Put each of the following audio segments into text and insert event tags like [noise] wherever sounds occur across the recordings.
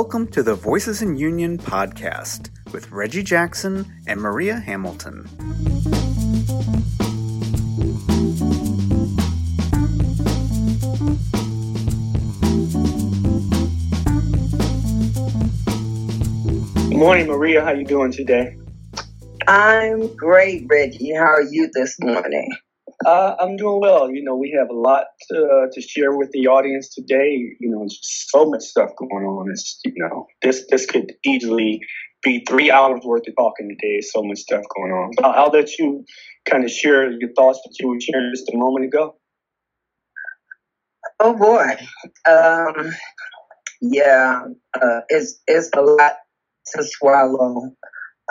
Welcome to the Voices in Union podcast with Reggie Jackson and Maria Hamilton. Good morning, Maria. How are you doing today? I'm great, Reggie. How are you this morning? Uh, I'm doing well. You know, we have a lot to, uh, to share with the audience today. You know, so much stuff going on. It's, you know, this this could easily be three hours worth of talking today. So much stuff going on. I'll, I'll let you kind of share your thoughts that you were sharing just a moment ago. Oh boy, um, yeah, uh, it's it's a lot to swallow.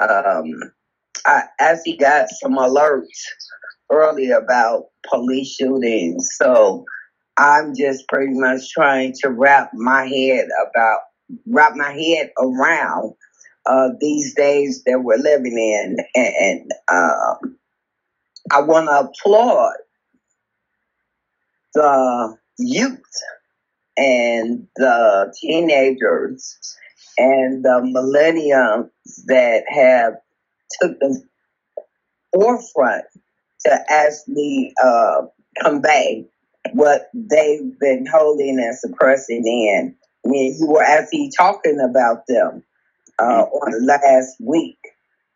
Um, I actually got some alerts earlier about police shootings. So I'm just pretty much trying to wrap my head about wrap my head around uh, these days that we're living in, and um, I want to applaud the youth and the teenagers and the millennials that have took the forefront to actually uh, convey what they've been holding and suppressing in. I mean, you were actually talking about them uh, on last week.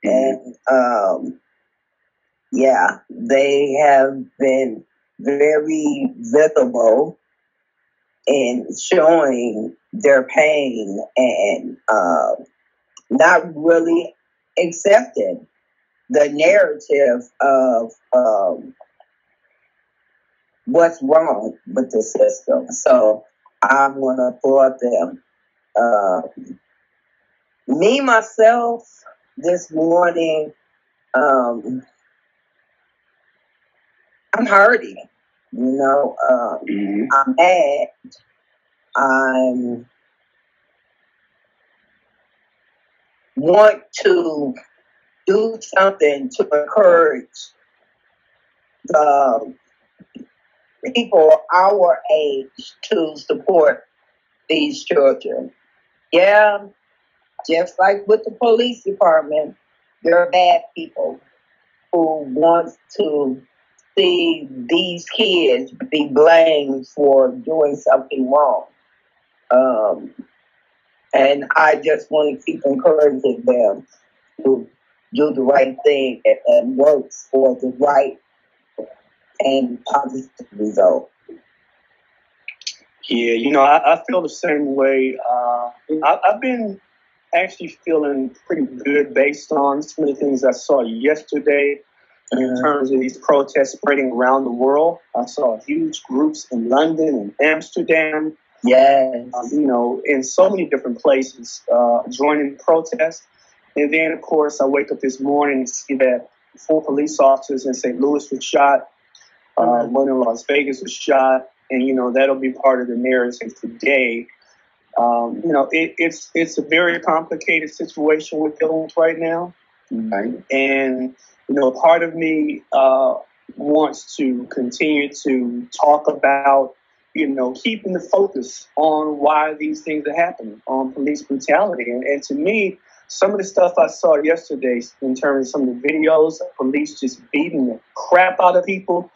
And um, yeah, they have been very visible in showing their pain and uh, not really accepting the narrative of um, what's wrong with the system. So I'm going to applaud them. Uh, me, myself, this morning, um, I'm hurting. You know, um, mm-hmm. I'm mad. I'm want to do something to encourage the people our age to support these children. Yeah, just like with the police department, there are bad people who want to see these kids be blamed for doing something wrong. Um, and I just want to keep encouraging them to do the right thing and, and works for the right and positive result. Yeah, you know, I, I feel the same way. Uh, I, I've been actually feeling pretty good based on some of the things I saw yesterday in mm-hmm. terms of these protests spreading around the world. I saw huge groups in London and Amsterdam. Yes. Um, you know, in so many different places uh, joining protests. And then, of course, I wake up this morning and see that four police officers in St. Louis were shot, uh, mm-hmm. one in Las Vegas was shot, and you know that'll be part of the narrative today. Um, you know, it, it's it's a very complicated situation we're dealing with right now, mm-hmm. and you know, part of me uh, wants to continue to talk about you know, keeping the focus on why these things are happening, on police brutality. And, and to me, some of the stuff I saw yesterday in terms of some of the videos of police just beating the crap out of people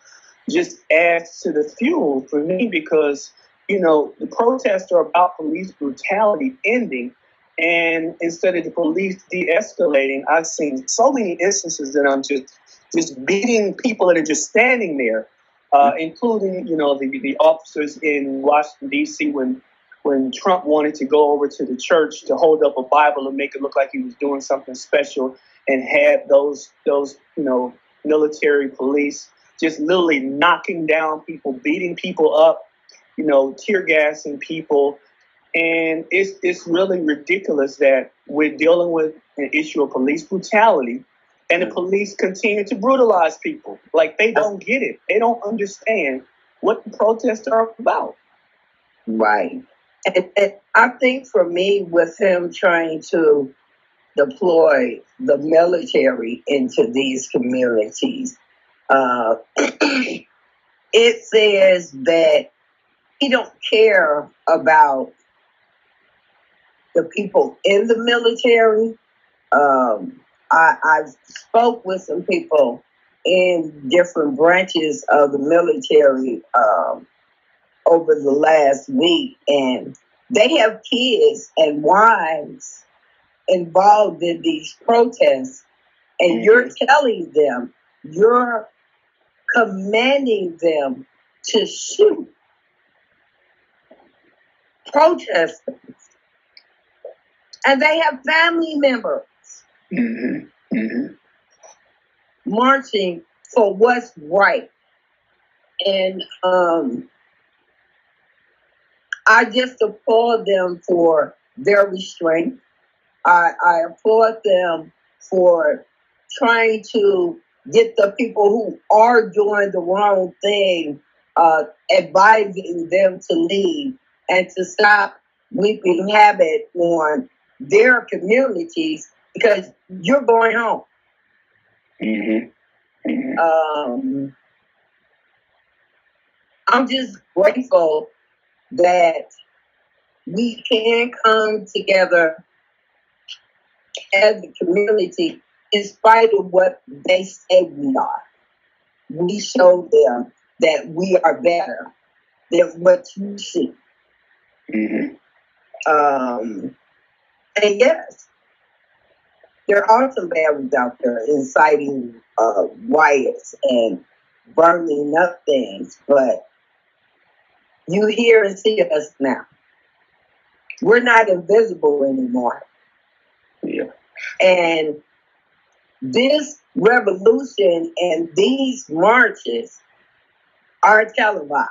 just adds to the fuel for me because, you know, the protests are about police brutality ending. And instead of the police de-escalating, I've seen so many instances that I'm just just beating people that are just standing there, uh, including, you know, the, the officers in Washington, D.C. when when Trump wanted to go over to the church to hold up a Bible and make it look like he was doing something special, and had those those you know military police just literally knocking down people, beating people up, you know, tear gassing people, and it's it's really ridiculous that we're dealing with an issue of police brutality. And the police continue to brutalize people. Like they don't get it. They don't understand what the protests are about. Right. And, and I think for me, with him trying to deploy the military into these communities, uh, [clears throat] it says that he don't care about the people in the military. Um, I, I spoke with some people in different branches of the military um, over the last week, and they have kids and wives involved in these protests, and you're telling them, you're commanding them to shoot protesters. And they have family members Mm-hmm. Mm-hmm. marching for what's right. And um, I just applaud them for their restraint. I, I applaud them for trying to get the people who are doing the wrong thing, uh, advising them to leave and to stop wreaking havoc on their communities because you're going home. Mm-hmm. Mm-hmm. Um, I'm just grateful that we can come together as a community in spite of what they say we are. We show them that we are better than what you see. Mm-hmm. Um, and yes, there are some barriers out there inciting uh, riots and burning up things, but you hear and see us now. We're not invisible anymore. Yeah. And this revolution and these marches are televised.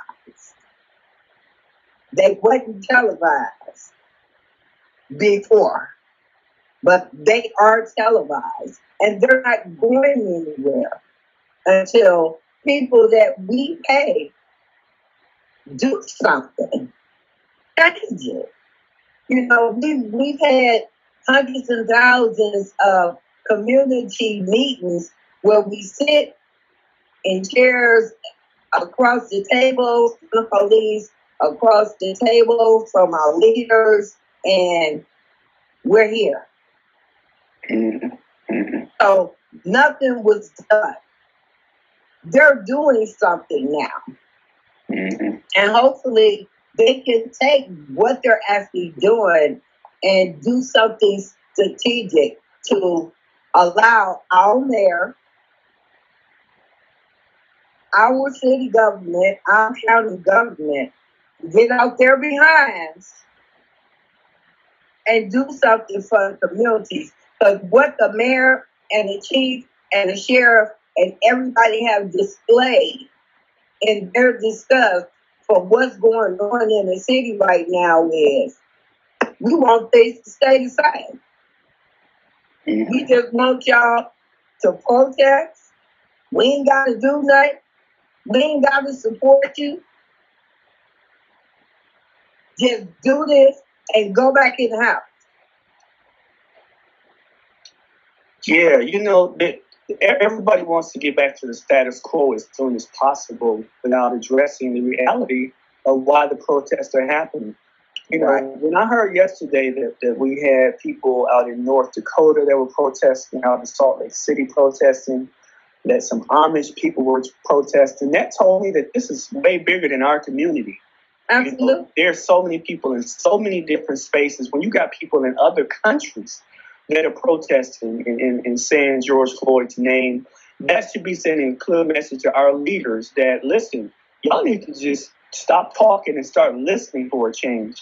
They wasn't televised before, but they are televised. And they're not going anywhere until people that we pay do something. Change it. You know, we, we've had hundreds and thousands of community meetings where we sit in chairs across the table from the police, across the table from our leaders, and we're here. Mm-hmm. Mm-hmm. So nothing was done. They're doing something now. Mm-hmm. And hopefully they can take what they're actually doing and do something strategic to allow our mayor, our city government, our county government get out there behinds and do something for the communities. Because what the mayor and the chief and the sheriff and everybody have displayed in their disgust for what's going on in the city right now is we want things to stay the same. Mm-hmm. We just want y'all to protest. We ain't got to do nothing. We ain't got to support you. Just do this and go back in the house. Yeah, you know, that everybody wants to get back to the status quo as soon as possible without addressing the reality of why the protests are happening. You know, when I heard yesterday that, that we had people out in North Dakota that were protesting, out in Salt Lake City protesting, that some Amish people were protesting, that told me that this is way bigger than our community. You know, Absolutely. there's so many people in so many different spaces. When you got people in other countries that are protesting and, and, and saying George Floyd's name, that should be sending a clear message to our leaders that listen, y'all need to just stop talking and start listening for a change.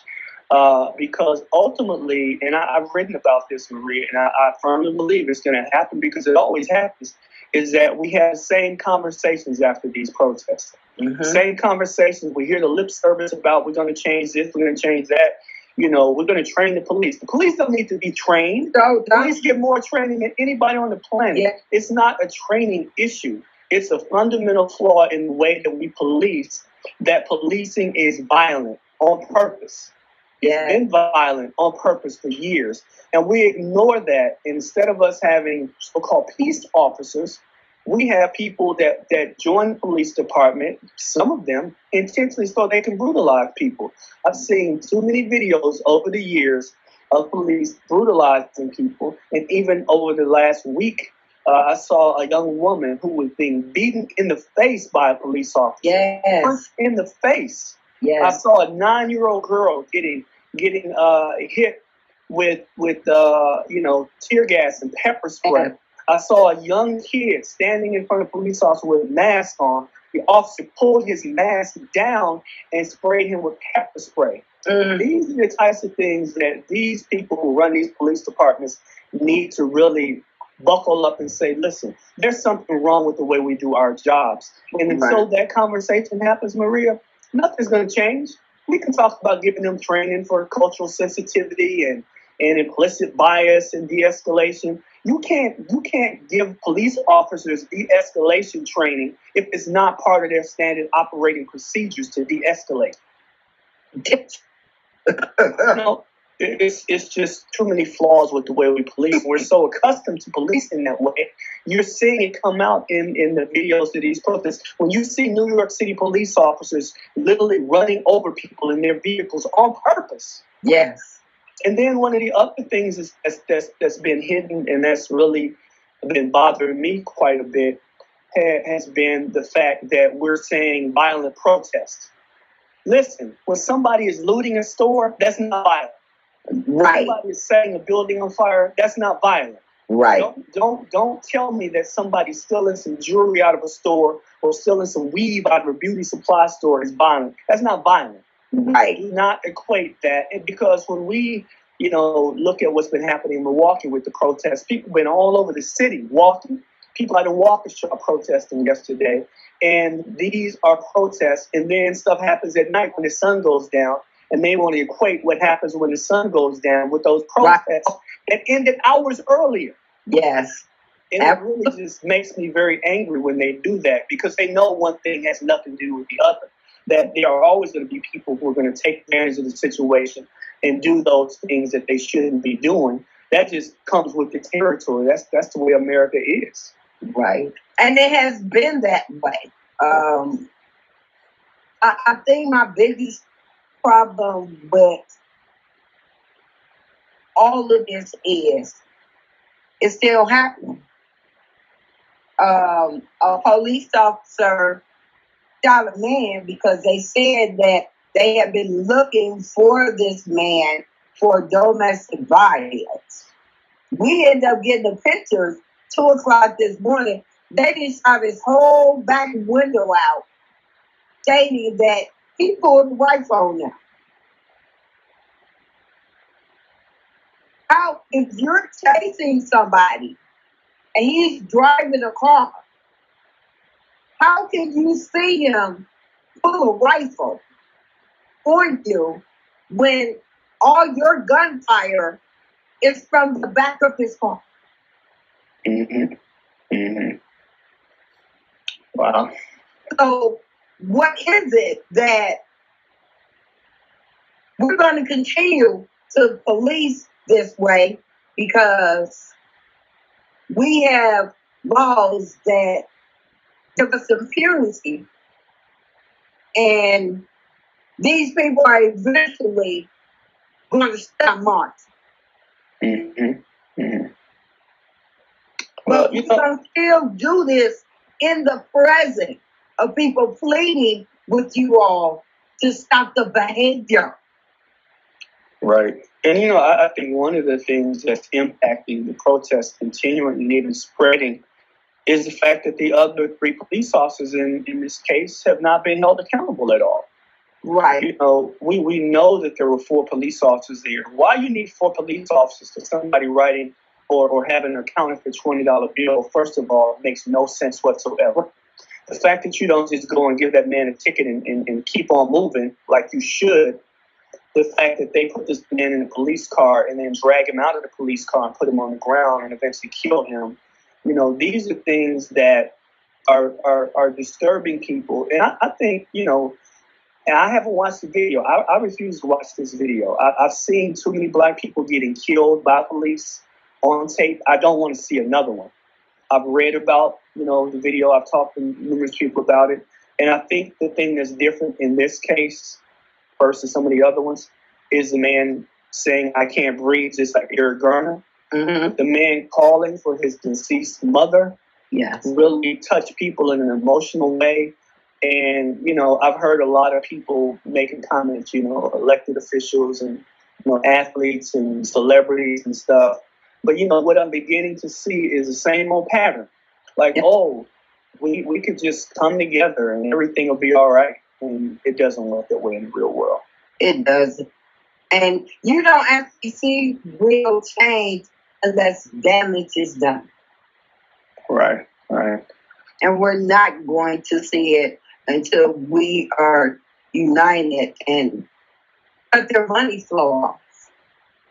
Uh, because ultimately, and I, I've written about this, Maria, and I, I firmly believe it's going to happen because it always happens, is that we have the same conversations after these protests. Mhm. Same conversations. We hear the lip service about we're going to change this, we're going to change that. You know, we're going to train the police. The police don't need to be trained. So, Police get more training than anybody on the planet. Yeah. It's not a training issue. It's a fundamental flaw in the way that we police. That policing is violent on purpose. It's Yeah. been violent on purpose for years, and we ignore that. Instead of us having so-called peace officers, we have people that that join the police department. Some of them intentionally so they can brutalize people. I've seen too many videos over the years of police brutalizing people. And even over the last week, uh, I saw a young woman who was being beaten in the face by a police officer. Yes. In the face. Yes. I saw a nine-year-old girl getting getting uh, hit with with uh, you know tear gas and pepper spray. I saw a young kid standing in front of a police officer with a mask on. The officer pulled his mask down and sprayed him with pepper spray. Mm. These are the types of things that these people who run these police departments need to really buckle up and say, listen, there's something wrong with the way we do our jobs. And until that conversation happens, Maria, nothing's going to change. We can talk about giving them training for cultural sensitivity and, and implicit bias and de-escalation. You can't you can't give police officers de-escalation training if it's not part of their standard operating procedures to de-escalate. [laughs] no, it's, it's just too many flaws with the way we police. We're so accustomed to policing that way. You're seeing it come out in, in the videos of these protests. When you see New York City police officers literally running over people in their vehicles on purpose. Yes. And then one of the other things is, that's, that's, that's been hidden and that's really been bothering me quite a bit has been the fact that we're saying violent protest. Listen, when somebody is looting a store, that's not violent. Right. Somebody is setting a building on fire, that's not violent. Right. Don't, don't don't tell me that somebody stealing some jewelry out of a store or stealing some weave out of a beauty supply store is violent. That's not violent. Mm-hmm. Right. Do not equate that and because when we you know look at what's been happening in Milwaukee with the protests, people have been all over the city walking. People out in Waukesha are protesting yesterday, and these are protests. And then stuff happens at night when the sun goes down, and they want to equate what happens when the sun goes down with those protests Right. that ended hours earlier. Yes. And it really just makes me very angry when they do that because they know one thing has nothing to do with the other. That there are always going to be people who are going to take advantage of the situation and do those things that they shouldn't be doing. That just comes with the territory. That's that's the way America is. Right. And it has been that way. Um, I, I think my biggest problem with all of this is it's still happening. Um, a police officer a man because they said that they had been looking for this man for domestic violence. We end up getting the pictures two o'clock this morning. They just shot his whole back window out, stating that he pulled the rifle on them. How if you're chasing somebody and he's driving a car, how can you see him pull a rifle on you when all your gunfire is from the back of his car? Mm-hmm. Mm-hmm. Wow. So, what is it that we're going to continue to police this way because we have laws that give us impunity, and these people are eventually going to stop marching. Mm-hmm. Mm-hmm. But Well, we you know, can still do this in the presence of people pleading with you all to stop the behavior. Right. And you know, I, I think one of the things that's impacting the protests continuing and even spreading is the fact that the other three police officers in, in this case have not been held accountable at all. Right. You know, we, we know that there were four police officers there. Why you need four police officers for somebody writing or, or having an accountant for twenty dollar bill, first of all, makes no sense whatsoever. The fact that you don't just go and give that man a ticket and, and, and keep on moving like you should the fact that they put this man in a police car and then drag him out of the police car and put him on the ground and eventually kill him. You know, these are things that are are, are disturbing people. And I, I think, you know, and I haven't watched the video. I, I refuse to watch this video. I, I've seen too many black people getting killed by police on tape. I don't want to see another one. I've read about, you know, the video. I've talked to numerous people about it. And I think the thing that's different in this case versus some of the other ones is the man saying, I can't breathe, just like Eric Garner. Mm-hmm. The man calling for his deceased mother Yes. really touched people in an emotional way. And, you know, I've heard a lot of people making comments, you know, elected officials and, you know, athletes and celebrities and stuff. But, you know, what I'm beginning to see is the same old pattern. Like, oh, we, we could just come together and everything will be all right. And it doesn't work that way in the real world. It does. And you don't actually see real change unless damage is done. Right, right. And we're not going to see it until we are united and cut their money flow off.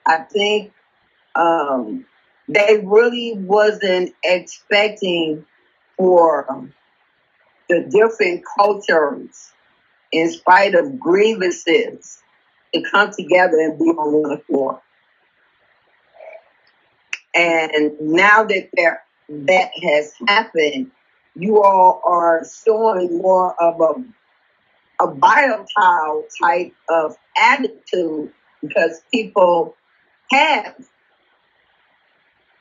I think um, they really wasn't expecting for the different cultures, in spite of grievances, to come together and be on one accord. And now that there, that has happened, you all are showing more of a, a volatile type of attitude because people have.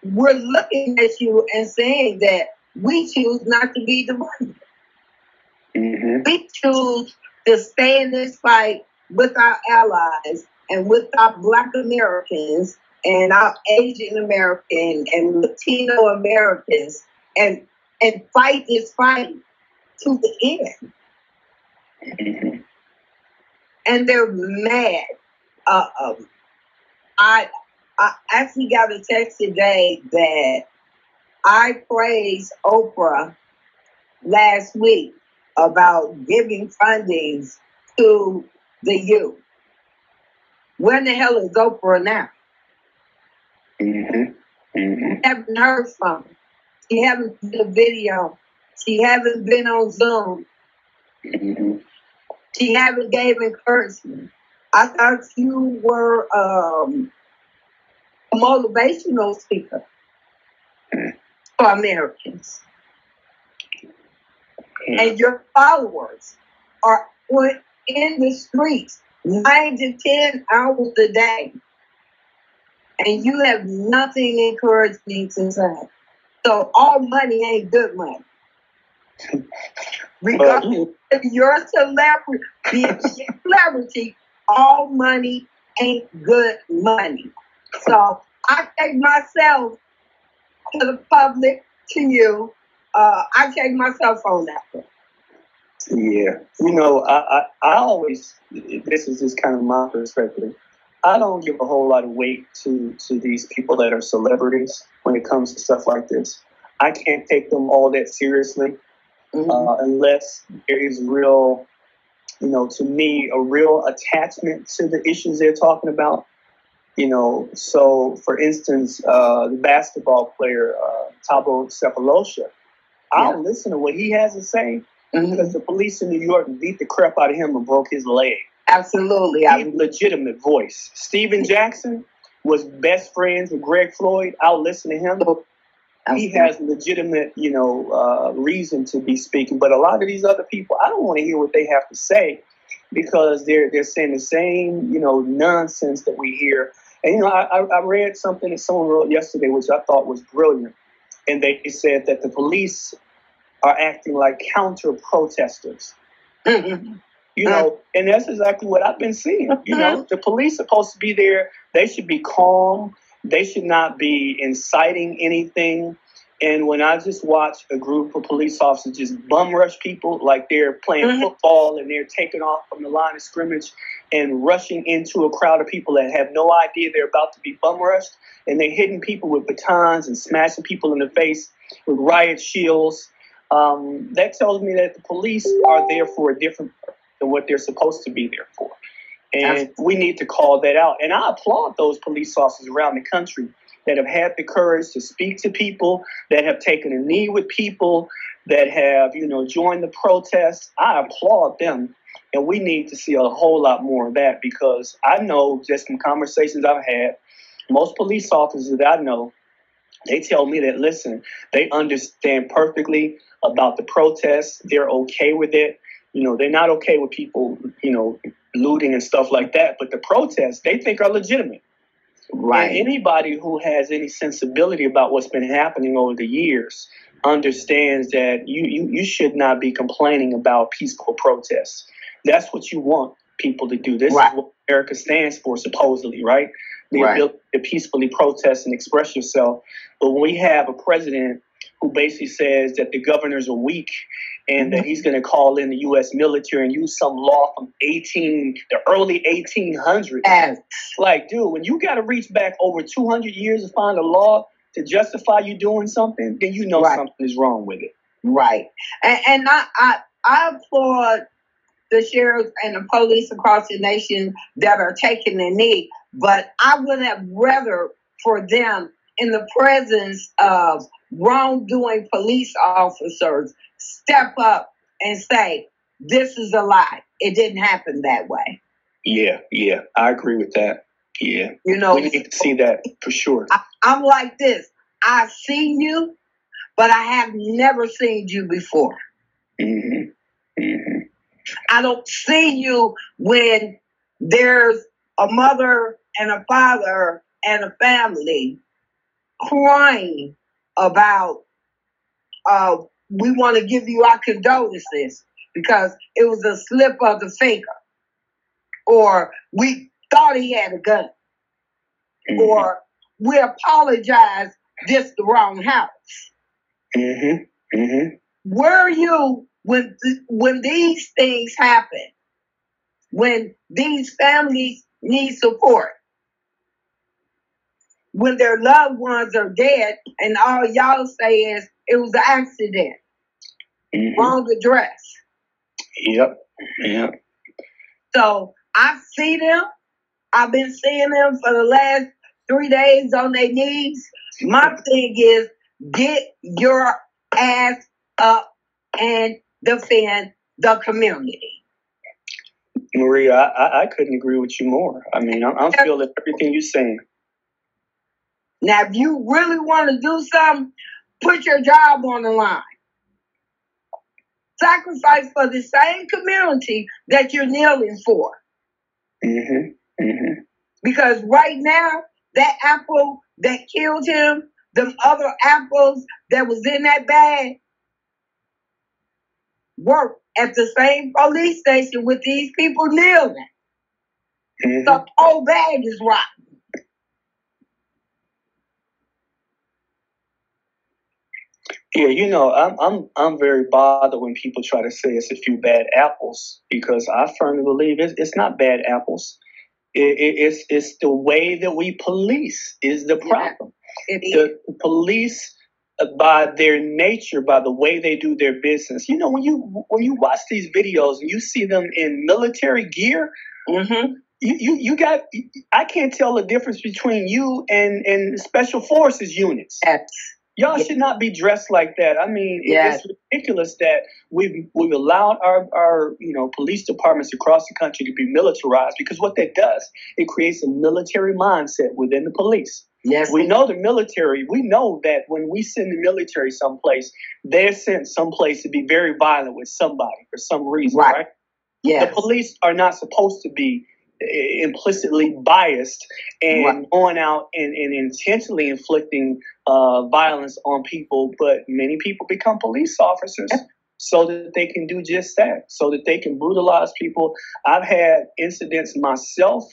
We're looking at you and saying that we choose not to be divided. Mm-hmm. We choose to stay in this fight with our allies and with our Black Americans and our Asian American and Latino Americans and and fight this fight to the end. And they're mad. Uh, um, I I actually got a text today that I praised Oprah last week about giving fundings to the youth. Where in the hell is Oprah now? Mm-hmm. Mm-hmm. haven't heard from her. She haven't did a video. She haven't been on Zoom. Mm-hmm. She haven't gave encouragement. I thought you were um, a motivational speaker for Americans. And your followers are on- in the streets nine to ten hours a day. And you have nothing encouraging to say. So all money ain't good money. Regardless if you're a celebrity, be a celebrity, all money ain't good money. So I take myself to the public, to you. Uh, I take myself on that. Yeah, you know, I, I, I always, this is just kind of my perspective. I don't give a whole lot of weight to, to these people that are celebrities when it comes to stuff like this. I can't take them all that seriously Mhm. uh, unless there is real, you know, to me, a real attachment to the issues they're talking about. You know, so for instance, uh, the basketball player, uh, Thabo Sefolosha, I'll listen to what he has to say Mhm. because the police in New York beat the crap out of him and broke his leg. Absolutely. I, a legitimate voice. Stephen Jackson was best friends with Greg Floyd. I'll listen to him. He has legitimate, you know, uh, reason to be speaking. But a lot of these other people, I don't want to hear what they have to say because they're they're saying the same, you know, nonsense that we hear. And you know, I, I read something that someone wrote yesterday, which I thought was brilliant, and they said that the police are acting like counter protesters. Mhm. You know, and that's exactly what I've been seeing. You know, the police are supposed to be there. They should be calm. They should not be inciting anything. And when I just watch a group of police officers just bum rush people like they're playing Mhm. football and they're taking off from the line of scrimmage and rushing into a crowd of people that have no idea they're about to be bum rushed, and they're hitting people with batons and smashing people in the face with riot shields, um, that tells me that the police are there for a different purpose than what they're supposed to be there for. And we need to call that out. And I applaud those police officers around the country that have had the courage to speak to people, that have taken a knee with people, that have, you know, joined the protests. I applaud them. And we need to see a whole lot more of that because I know just from conversations I've had, most police officers that I know, they tell me that, listen, they understand perfectly about the protests. They're okay with it. You know, they're not okay with people, you know, looting and stuff like that. But the protests, they think are legitimate. Right. And anybody who has any sensibility about what's been happening over the years understands that you, you, you should not be complaining about peaceful protests. That's what you want people to do. This right. is what America stands for, supposedly, right? The right. ability to peacefully protest and express yourself. But when we have a president who basically says that the governors are weak and that mm-hmm. he's going to call in the U.S. military and use some law from 18, the early 1800s. And, like, dude, when you got to reach back over 200 years to find a law to justify you doing something, then you know right. something is wrong with it. Right. And, and I, I, I applaud the sheriffs and the police across the nation that are taking the knee, but I would have rather for them in the presence of wrongdoing police officers step up and say, this is a lie. It didn't happen that way. Yeah, yeah, I agree with that. Yeah. You know, we need to see that for sure. I, I'm like this. I've seen you, but I have never seen you before. Mm-hmm. Mm-hmm. I don't see you when there's a mother and a father and a family crying about uh, we want to give you our condolences because it was a slip of the finger, or we thought he had a gun, mm-hmm. or we apologize, this the wrong house. Mm-hmm. Mm-hmm. Were you when when these things happen? When these families need support, when their loved ones are dead, and all y'all say is it was an accident, mm-hmm. wrong address. Yep. Yep. So I see them. I've been seeing them for the last three days on their knees. My thing is get your ass up and defend the community. Maria, I, I couldn't agree with you more. I mean, I'm, I'm feeling everything you're saying. Now, if you really want to do something, put your job on the line. Sacrifice for the same community that you're kneeling for. Mm-hmm. Mm-hmm. Because right now, that apple that killed him, the other apples that was in that bag, work at the same police station with these people kneeling. Mm-hmm. The whole bag is rotten. Yeah, you know, I'm I'm I'm very bothered when people try to say it's a few bad apples because I firmly believe it's, it's not bad apples. It, it, it's it's the way that we police is the problem. Yeah, the police, uh, by their nature, by the way they do their business. You know, when you when you watch these videos and you see them in military gear. Mm-hmm. You, you, you got I can't tell the difference between you and, and special forces units. Yes. Y'all should not be dressed like that. I mean, yes. it's ridiculous that we've we've allowed our, our you know police departments across the country to be militarized because what that does, it creates a military mindset within the police. Yes. We know the military, we know that when we send the military someplace, they're sent someplace to be very violent with somebody for some reason, right? right? Yes. The police are not supposed to be implicitly biased and right. going out and, and intentionally inflicting uh, violence on people, but many people become police officers so that they can do just that, so that they can brutalize people. I've had incidents myself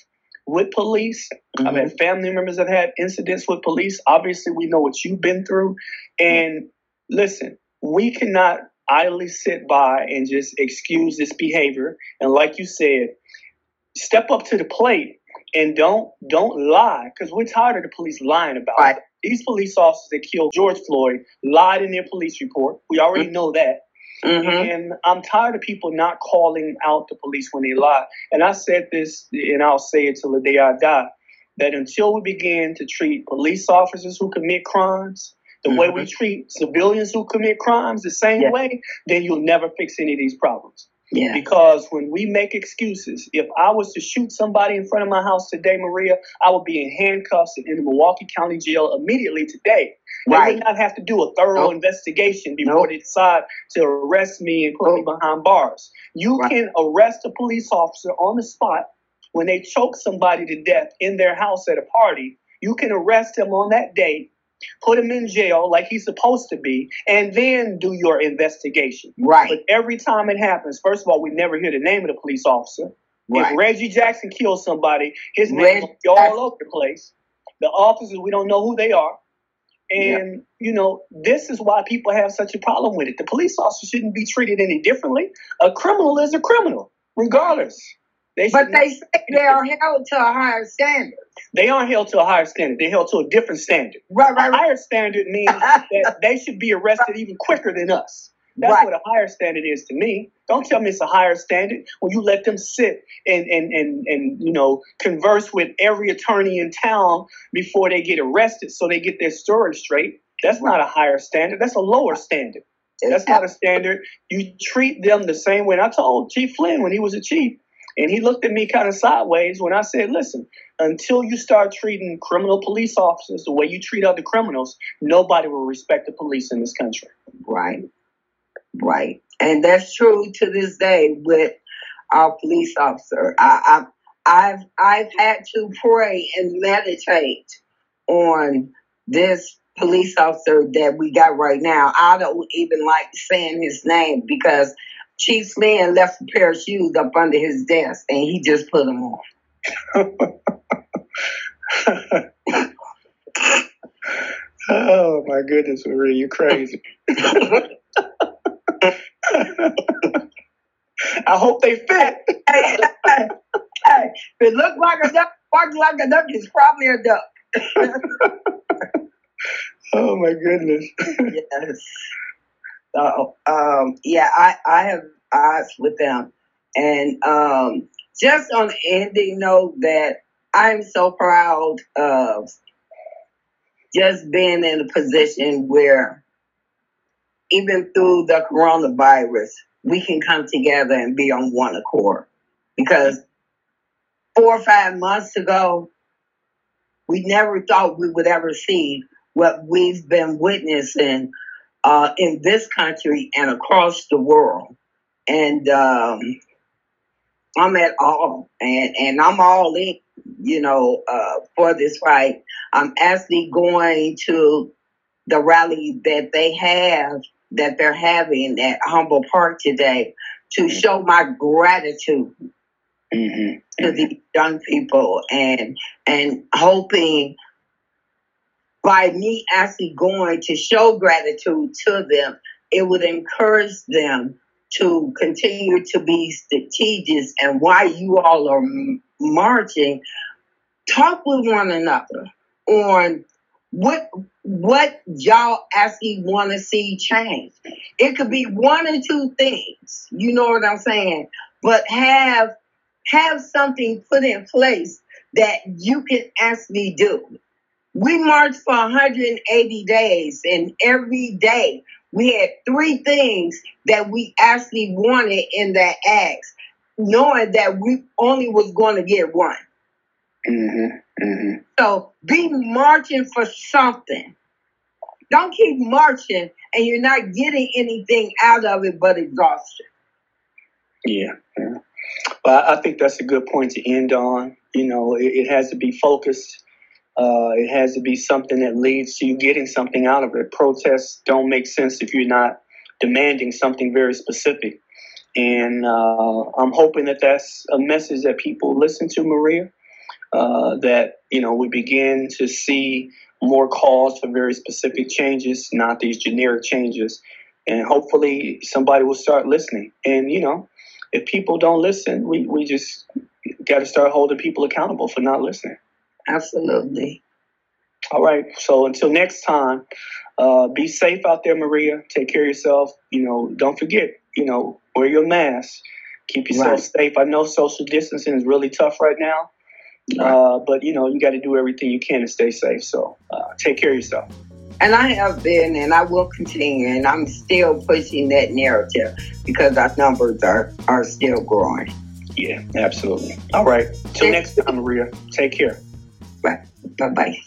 with police. Mm-hmm. I've had family members that had incidents with police. Obviously, we know what you've been through. And listen, we cannot idly sit by and just excuse this behavior. And like you said, step up to the plate and don't don't lie because we're tired of the police lying about right. it. These police officers that killed George Floyd lied in their police report. We already mm-hmm. know that. Mm-hmm. And I'm tired of people not calling out the police when they lie. And I said this, and I'll say it till the day I die, that until we begin to treat police officers who commit crimes the mm-hmm. way we mm-hmm. treat civilians who commit crimes the same way, then you'll never fix any of these problems. Yeah. Because when we make excuses, if I was to shoot somebody in front of my house today, Maria, I would be in handcuffs and in the Milwaukee County Jail immediately today. They right. would not have to do a thorough nope. investigation before nope. they decide to arrest me and put nope. me behind bars. You right. can arrest a police officer on the spot when they choke somebody to death in their house at a party You can arrest him on that day, put him in jail like he's supposed to be, and then do your investigation. Right. But every time it happens, first of all, we never hear the name of the police officer. Right. If Reggie Jackson kills somebody, his name Reggie will be all over the place. The officers, we don't know who they are. And, you know, this is why people have such a problem with it. The police officer shouldn't be treated any differently. A criminal is a criminal, regardless. They But they say they are held to a higher standard. they aren't held to a higher standard. They're held to a different standard. Right, A right, right. higher standard means that [laughs] they should be arrested even quicker than us. That's Right. what a higher standard is to me. Don't tell me it's a higher standard when you let them sit and, and, and, and you know converse with every attorney in town before they get arrested so they get their story straight. That's not a higher standard. That's a lower standard. That's not a standard. You treat them the same way. And I told Chief Flynn when he was a chief, and he looked at me kind of sideways when I said, listen, until you start treating criminal police officers the way you treat other criminals, nobody will respect the police in this country. Right. Right. And that's true to this day with our police officer. I, I I've I've had to pray and meditate on this police officer that we got right now. I don't even like saying his name because Chief Flynn left a pair of shoes up under his desk and he just put them on. oh my goodness, Marie, you crazy. I hope they fit. hey, hey, hey, if it looks like a duck, walks like a duck, it's probably a duck. [laughs] Oh my goodness. yes. So, um, yeah, I, I have eyes with them. And um, just on the ending note that I'm so proud of just being in a position where even through the coronavirus, we can come together and be on one accord. Because four or five months ago, we never thought we would ever see what we've been witnessing uh, in this country and across the world. And um, I'm at all, and, and I'm all in, you know, uh, for this fight. I'm actually going to the rally that they have, that they're having at Humboldt Park today to show my gratitude Mm-hmm. to the young people and and hoping by me actually going to show gratitude to them, it would encourage them to continue to be strategic and why you all are marching, talk with one another on what what y'all actually want to see change. It could be one or two things, you know what I'm saying, but have have something put in place that you can actually do. We marched for 180 days, and every day we had three things that we actually wanted in that acts, knowing that we only was going to get one. Mm-hmm. Mm-hmm. So be marching for something. Don't keep marching and you're not getting anything out of it but exhaustion. Yeah. yeah. Well, I think that's a good point to end on. You know, it, it has to be focused. Uh, it has to be something that leads to you getting something out of it. Protests don't make sense if you're not demanding something very specific. And uh, I'm hoping that that's a message that people listen to, Maria. Uh, that you know we begin to see more calls for very specific changes, not these generic changes. And hopefully somebody will start listening. And you know, if people don't listen, we, we just got to start holding people accountable for not listening. Absolutely. All right. So until next time, uh, be safe out there, Maria. Take care of yourself. You know, don't forget, you know, wear your mask. Keep yourself Right. safe. I know social distancing is really tough right now, uh, but you know, you got to do everything you can to stay safe. So uh, take care of yourself. And I have been and I will continue and I'm still pushing that narrative because our numbers are, are still growing. Yeah, absolutely. All right. Till next time, Maria. Take care. Bye bye.